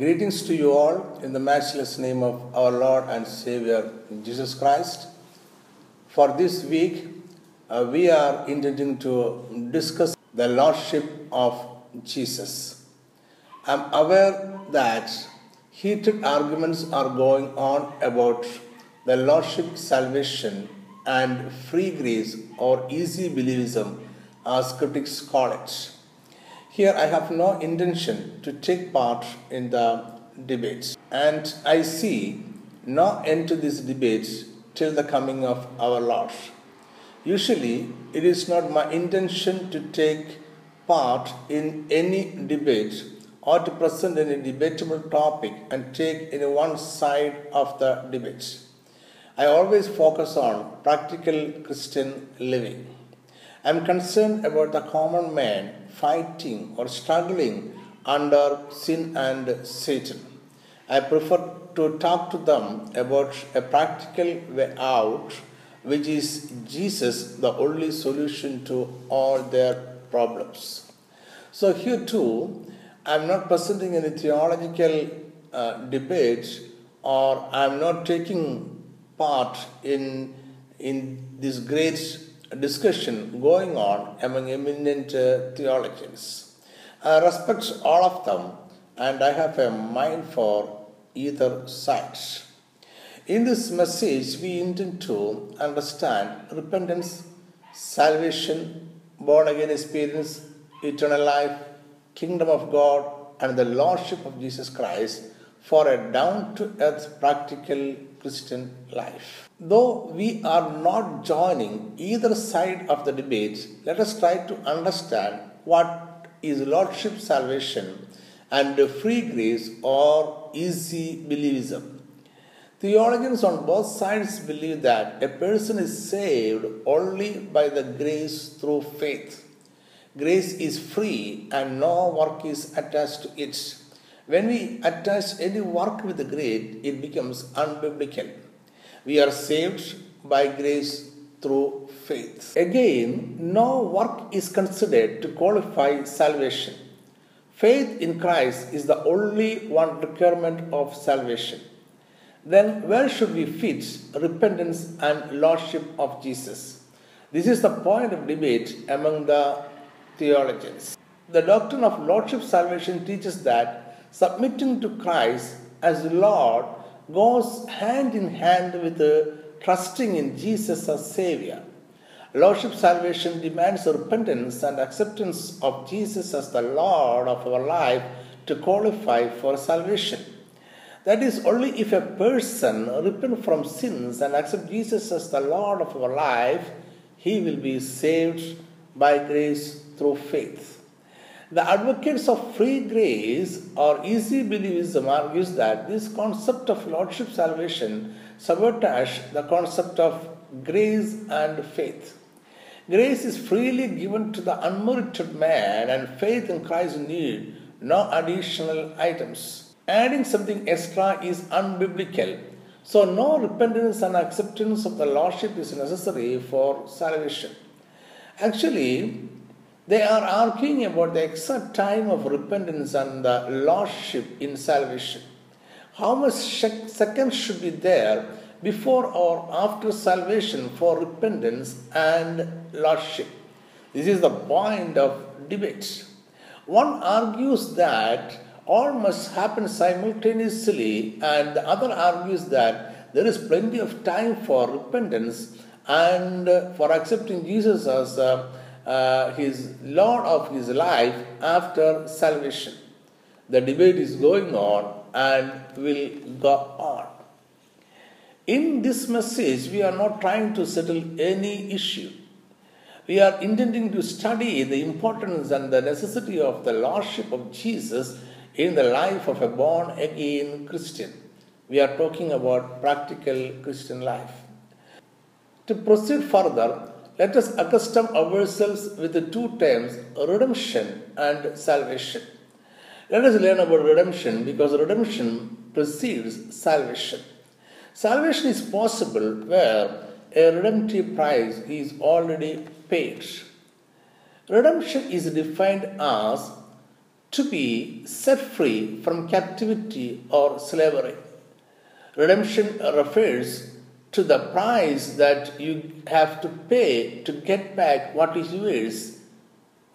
Greetings to you all in the matchless name of our Lord and Savior Jesus Christ. For this week, uh, we are intending to discuss the Lordship of Jesus. I'm aware that heated arguments are going on about the Lordship salvation and free grace or easy believism, as critics call it. Here, I have no intention to take part in the debates, and I see no end to these debates till the coming of our Lord. Usually, it is not my intention to take part in any debate or to present any debatable topic and take any one side of the debate. I always focus on practical Christian living. I am concerned about the common man fighting or struggling under sin and Satan. I prefer to talk to them about a practical way out, which is Jesus, the only solution to all their problems. So, here too, I am not presenting any theological uh, debate or I am not taking part in, in this great discussion going on among eminent uh, theologians. I respect all of them and I have a mind for either side. In this message, we intend to understand repentance, salvation, born again experience, eternal life, kingdom of God, and the lordship of Jesus Christ for a down to earth practical Christian life. Though we are not joining either side of the debate, let us try to understand what is Lordship salvation and free grace or easy believism. Theologians on both sides believe that a person is saved only by the grace through faith. Grace is free and no work is attached to it. When we attach any work with the grace, it becomes unbiblical. We are saved by grace through faith. Again, no work is considered to qualify salvation. Faith in Christ is the only one requirement of salvation. Then, where should we fit repentance and lordship of Jesus? This is the point of debate among the theologians. The doctrine of lordship salvation teaches that submitting to Christ as Lord goes hand in hand with trusting in Jesus as Savior. Lordship salvation demands repentance and acceptance of Jesus as the Lord of our life to qualify for salvation. That is, only if a person repent from sins and accept Jesus as the Lord of our life, he will be saved by grace through faith. The advocates of free grace or easy believism argues that this concept of lordship salvation sabotage the concept of grace and faith. Grace is freely given to the unmerited man, and faith in Christ need no additional items. Adding something extra is unbiblical. So, no repentance and acceptance of the Lordship is necessary for salvation. Actually, they are arguing about the exact time of repentance and the lordship in salvation. How much seconds should be there before or after salvation for repentance and lordship? This is the point of debate. One argues that all must happen simultaneously, and the other argues that there is plenty of time for repentance and for accepting Jesus as uh, his Lord of his life after salvation. The debate is going on and will go on. In this message, we are not trying to settle any issue. We are intending to study the importance and the necessity of the Lordship of Jesus in the life of a born again Christian. We are talking about practical Christian life. To proceed further, let us accustom ourselves with the two terms redemption and salvation. Let us learn about redemption because redemption precedes salvation. Salvation is possible where a redemptive price is already paid. Redemption is defined as to be set free from captivity or slavery. Redemption refers to the price that you have to pay to get back what is yours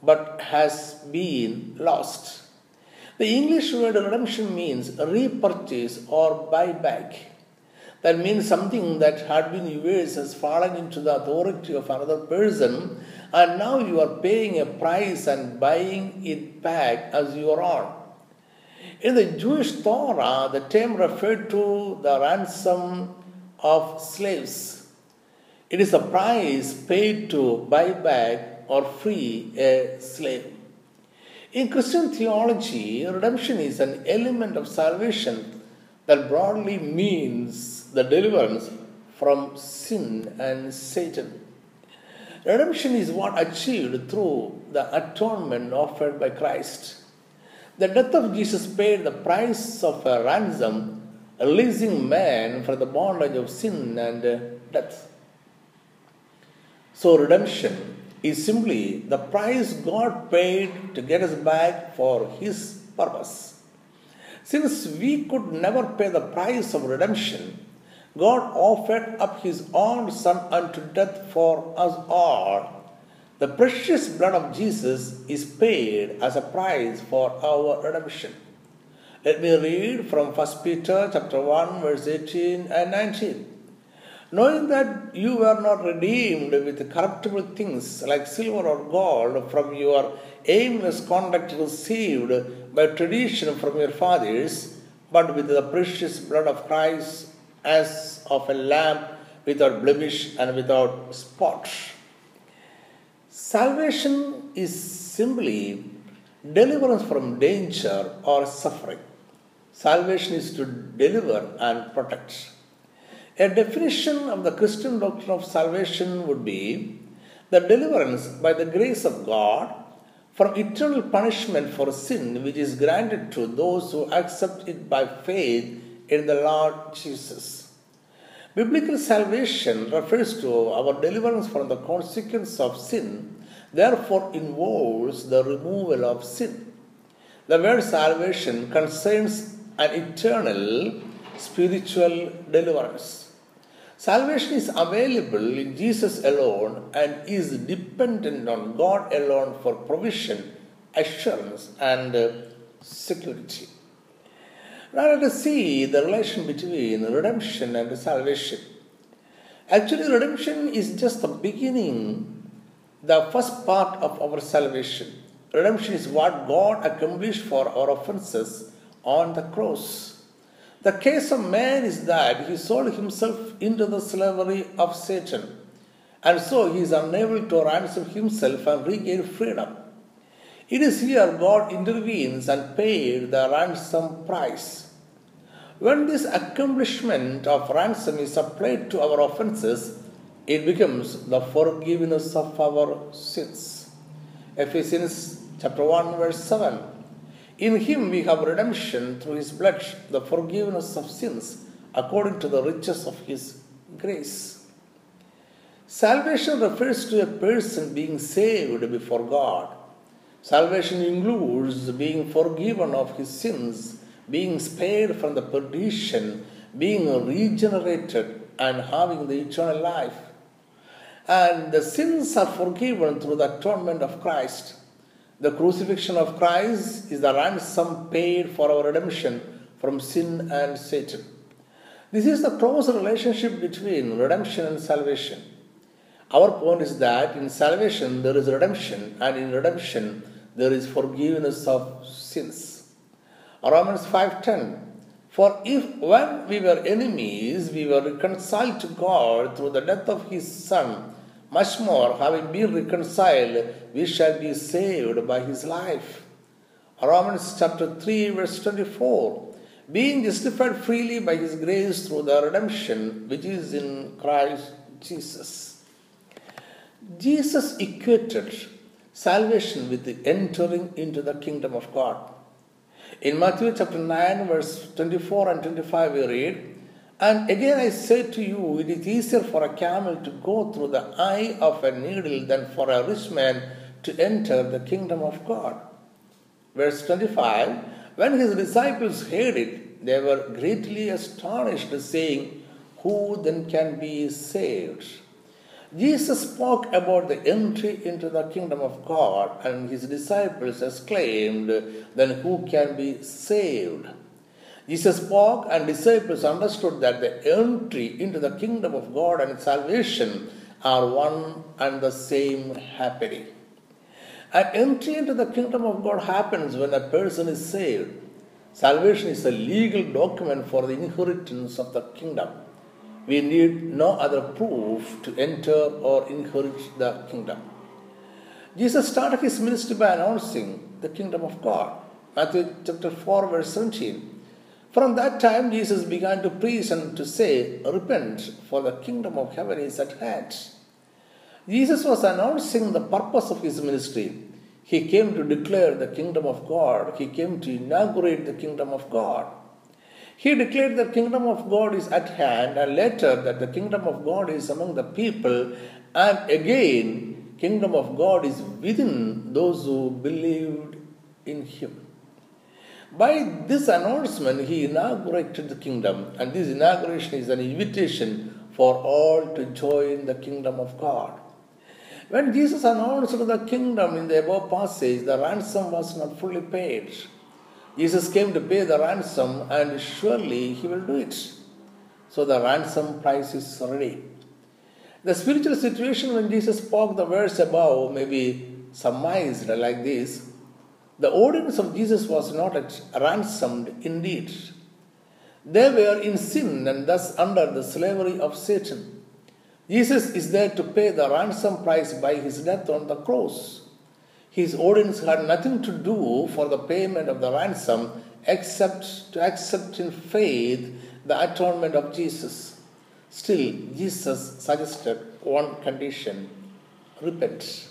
but has been lost. The English word redemption means repurchase or buyback. That means something that had been yours has fallen into the authority of another person, and now you are paying a price and buying it back as your own. In the Jewish Torah, the term referred to the ransom of slaves. It is the price paid to buy back or free a slave. In Christian theology, redemption is an element of salvation that broadly means the deliverance from sin and Satan. Redemption is what achieved through the atonement offered by Christ. The death of Jesus paid the price of a ransom, releasing man from the bondage of sin and uh, death. So, redemption is simply the price God paid to get us back for His purpose. Since we could never pay the price of redemption, God offered up His own Son unto death for us all. The precious blood of Jesus is paid as a price for our redemption. Let me read from 1 Peter chapter 1 verse 18 and 19 knowing that you were not redeemed with corruptible things like silver or gold from your aimless conduct received by tradition from your fathers, but with the precious blood of Christ as of a lamb without blemish and without spot. Salvation is simply deliverance from danger or suffering. Salvation is to deliver and protect. A definition of the Christian doctrine of salvation would be the deliverance by the grace of God from eternal punishment for sin which is granted to those who accept it by faith in the Lord Jesus. Biblical salvation refers to our deliverance from the consequence of sin, therefore involves the removal of sin. The word salvation concerns an eternal spiritual deliverance. Salvation is available in Jesus alone and is dependent on God alone for provision, assurance, and uh, security. Now let us see the relation between redemption and salvation. Actually, redemption is just the beginning, the first part of our salvation. Redemption is what God accomplished for our offenses on the cross. The case of man is that he sold himself into the slavery of Satan, and so he is unable to ransom himself and regain freedom. It is here God intervenes and pays the ransom price. When this accomplishment of ransom is applied to our offenses, it becomes the forgiveness of our sins. Ephesians chapter 1 verse 7 in him we have redemption through his blood, the forgiveness of sins, according to the riches of his grace. Salvation refers to a person being saved before God. Salvation includes being forgiven of his sins, being spared from the perdition, being regenerated, and having the eternal life. And the sins are forgiven through the atonement of Christ. The crucifixion of Christ is the ransom paid for our redemption from sin and Satan. This is the close relationship between redemption and salvation. Our point is that in salvation there is redemption, and in redemption there is forgiveness of sins. Romans 5:10 For if when we were enemies we were reconciled to God through the death of his son much more, having been reconciled, we shall be saved by his life. Romans chapter 3, verse 24. Being justified freely by his grace through the redemption which is in Christ Jesus. Jesus equated salvation with the entering into the kingdom of God. In Matthew chapter 9, verse 24 and 25, we read, and again I say to you, it is easier for a camel to go through the eye of a needle than for a rich man to enter the kingdom of God. Verse 25 When his disciples heard it, they were greatly astonished, saying, Who then can be saved? Jesus spoke about the entry into the kingdom of God, and his disciples exclaimed, Then who can be saved? Jesus spoke, and disciples understood that the entry into the kingdom of God and salvation are one and the same happening. An entry into the kingdom of God happens when a person is saved. Salvation is a legal document for the inheritance of the kingdom. We need no other proof to enter or inherit the kingdom. Jesus started his ministry by announcing the kingdom of God. Matthew chapter 4, verse 17. From that time, Jesus began to preach and to say, Repent, for the kingdom of heaven is at hand. Jesus was announcing the purpose of his ministry. He came to declare the kingdom of God, he came to inaugurate the kingdom of God. He declared that the kingdom of God is at hand, and later that the kingdom of God is among the people, and again, kingdom of God is within those who believed in him. By this announcement, he inaugurated the kingdom, and this inauguration is an invitation for all to join the kingdom of God. When Jesus announced the kingdom in the above passage, the ransom was not fully paid. Jesus came to pay the ransom and surely he will do it. So the ransom price is ready. The spiritual situation when Jesus spoke the verse above may be surmised like this. The audience of Jesus was not ransomed indeed. They were in sin and thus under the slavery of Satan. Jesus is there to pay the ransom price by his death on the cross. His audience had nothing to do for the payment of the ransom except to accept in faith the atonement of Jesus. Still, Jesus suggested one condition repent.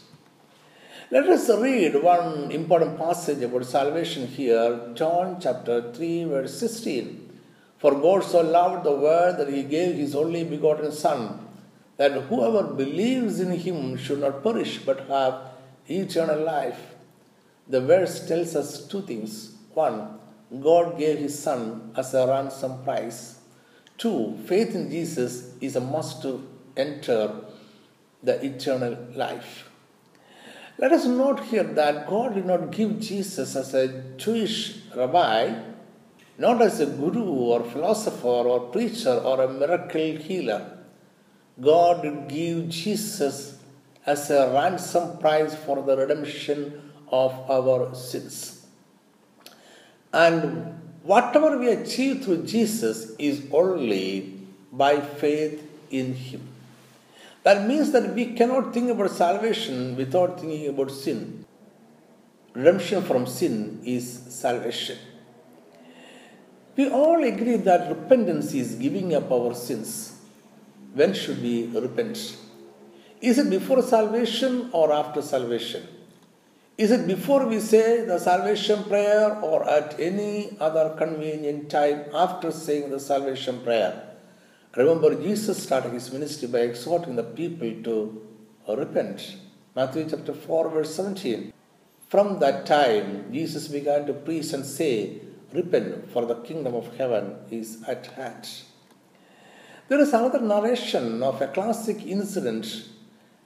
Let us read one important passage about salvation here, John chapter 3, verse 16. For God so loved the world that he gave his only begotten Son, that whoever believes in him should not perish but have eternal life. The verse tells us two things. One, God gave his Son as a ransom price. Two, faith in Jesus is a must to enter the eternal life. Let us note here that God did not give Jesus as a Jewish rabbi, not as a guru or philosopher or preacher or a miracle healer. God did give Jesus as a ransom price for the redemption of our sins. And whatever we achieve through Jesus is only by faith in Him. That means that we cannot think about salvation without thinking about sin. Redemption from sin is salvation. We all agree that repentance is giving up our sins. When should we repent? Is it before salvation or after salvation? Is it before we say the salvation prayer or at any other convenient time after saying the salvation prayer? Remember, Jesus started his ministry by exhorting the people to repent. Matthew chapter 4, verse 17. From that time, Jesus began to preach and say, Repent, for the kingdom of heaven is at hand. There is another narration of a classic incident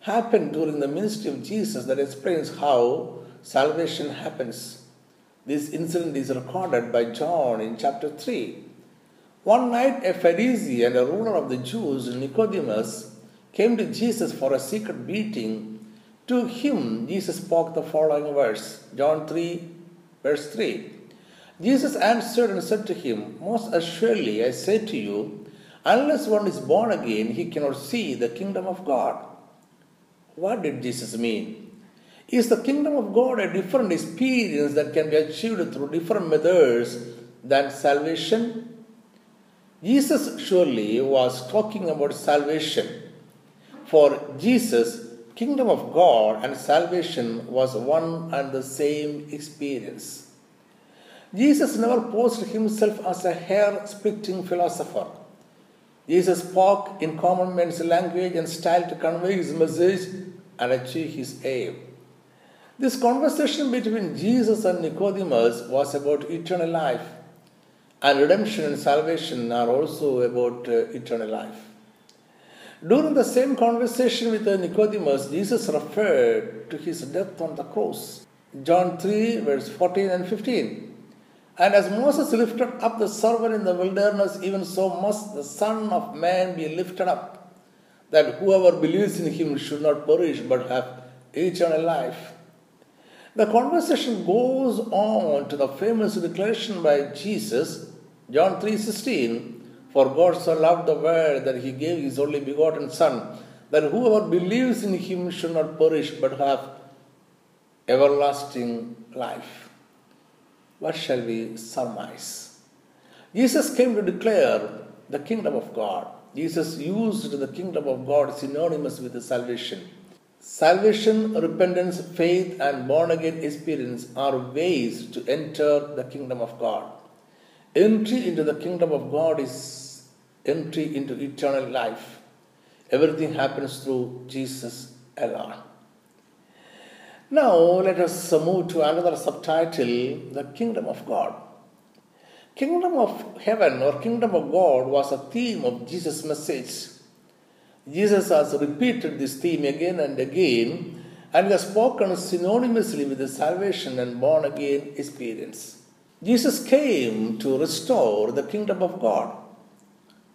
happened during the ministry of Jesus that explains how salvation happens. This incident is recorded by John in chapter 3. One night, a Pharisee and a ruler of the Jews, Nicodemus, came to Jesus for a secret meeting. To him, Jesus spoke the following verse John 3, verse 3. Jesus answered and said to him, Most assuredly, I say to you, unless one is born again, he cannot see the kingdom of God. What did Jesus mean? Is the kingdom of God a different experience that can be achieved through different methods than salvation? Jesus surely was talking about salvation. For Jesus, kingdom of God and salvation was one and the same experience. Jesus never posed himself as a hair splitting philosopher. Jesus spoke in common man's language and style to convey his message and achieve his aim. This conversation between Jesus and Nicodemus was about eternal life, and redemption and salvation are also about uh, eternal life. During the same conversation with Nicodemus, Jesus referred to his death on the cross. John 3, verse 14 and 15. And as Moses lifted up the servant in the wilderness, even so must the Son of Man be lifted up, that whoever believes in him should not perish but have eternal life. The conversation goes on to the famous declaration by Jesus, John 3:16, for God so loved the world that he gave his only begotten Son, that whoever believes in him should not perish but have everlasting life. What shall we surmise? Jesus came to declare the kingdom of God. Jesus used the kingdom of God synonymous with salvation. Salvation, repentance, faith, and born again experience are ways to enter the kingdom of God. Entry into the kingdom of God is entry into eternal life. Everything happens through Jesus alone. Now, let us move to another subtitle The Kingdom of God. Kingdom of Heaven or Kingdom of God was a theme of Jesus' message. Jesus has repeated this theme again and again and has spoken synonymously with the salvation and born again experience. Jesus came to restore the kingdom of God.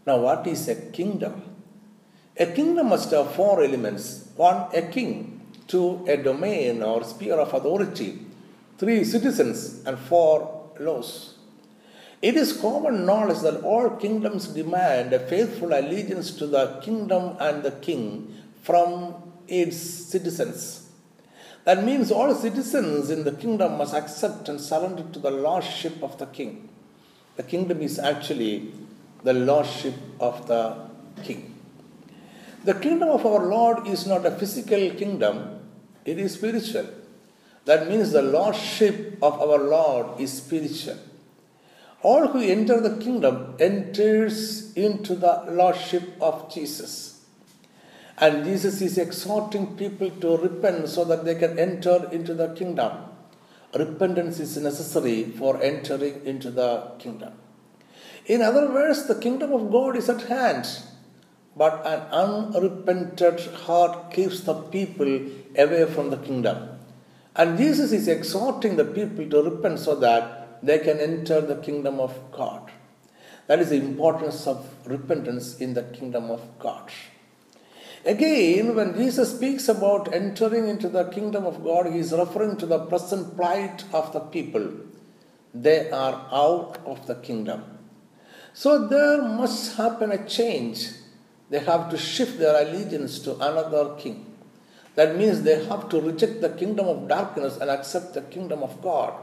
Now, what is a kingdom? A kingdom must have four elements one, a king, two, a domain or sphere of authority, three, citizens, and four, laws. It is common knowledge that all kingdoms demand a faithful allegiance to the kingdom and the king from its citizens. That means all citizens in the kingdom must accept and surrender to the lordship of the king. The kingdom is actually the lordship of the king. The kingdom of our Lord is not a physical kingdom, it is spiritual. That means the lordship of our Lord is spiritual. All who enter the kingdom enters into the lordship of Jesus. And Jesus is exhorting people to repent so that they can enter into the kingdom. Repentance is necessary for entering into the kingdom. In other words, the kingdom of God is at hand, but an unrepented heart keeps the people away from the kingdom. And Jesus is exhorting the people to repent so that they can enter the kingdom of God. That is the importance of repentance in the kingdom of God. Again, when Jesus speaks about entering into the kingdom of God, he is referring to the present plight of the people. They are out of the kingdom. So there must happen a change. They have to shift their allegiance to another king. That means they have to reject the kingdom of darkness and accept the kingdom of God.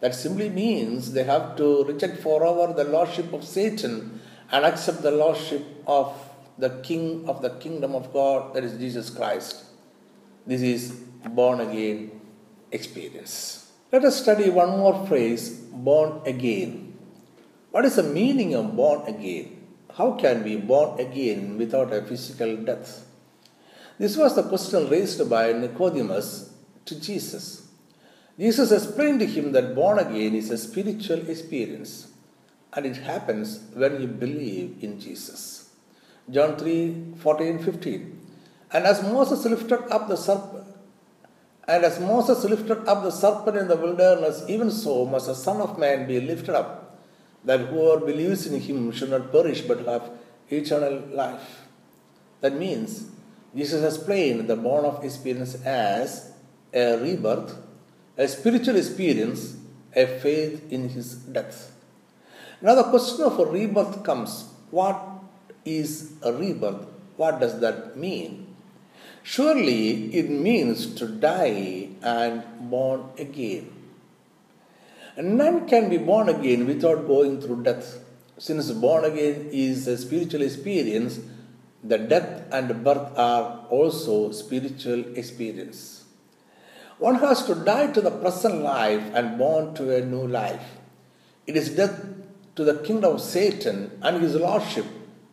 That simply means they have to reject forever the lordship of Satan and accept the lordship of the King of the kingdom of God, that is Jesus Christ. This is born again experience. Let us study one more phrase born again. What is the meaning of born again? How can we born again without a physical death? This was the question raised by Nicodemus to Jesus. Jesus explained to him that born again is a spiritual experience and it happens when you believe in Jesus. John 3 14 15. And as Moses lifted up the serpent, and as Moses lifted up the serpent in the wilderness, even so must the Son of Man be lifted up, that whoever believes in him should not perish but have eternal life. That means Jesus explained the born of experience as a rebirth, a spiritual experience, a faith in his death. Now the question of a rebirth comes. What is a rebirth. What does that mean? Surely it means to die and born again. None can be born again without going through death. Since born again is a spiritual experience, the death and birth are also spiritual experience. One has to die to the present life and born to a new life. It is death to the kingdom of Satan and his lordship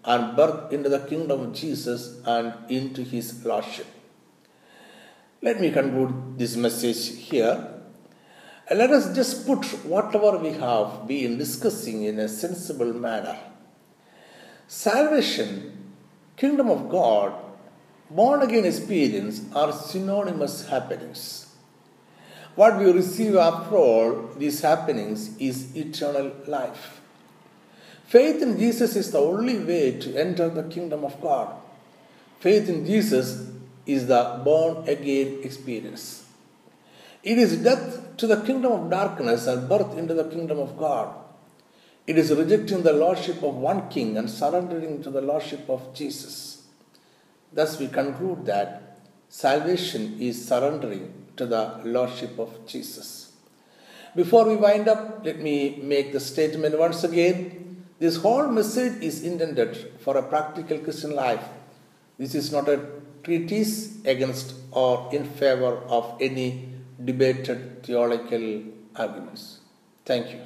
and birth into the kingdom of Jesus and into his lordship. Let me conclude this message here. Let us just put whatever we have been discussing in a sensible manner. Salvation, kingdom of God, born again experience are synonymous happenings. What we receive after all these happenings is eternal life. Faith in Jesus is the only way to enter the kingdom of God. Faith in Jesus is the born again experience. It is death to the kingdom of darkness and birth into the kingdom of God. It is rejecting the lordship of one king and surrendering to the lordship of Jesus. Thus, we conclude that salvation is surrendering to the lordship of Jesus. Before we wind up, let me make the statement once again. This whole message is intended for a practical Christian life. This is not a treatise against or in favor of any debated theological arguments. Thank you.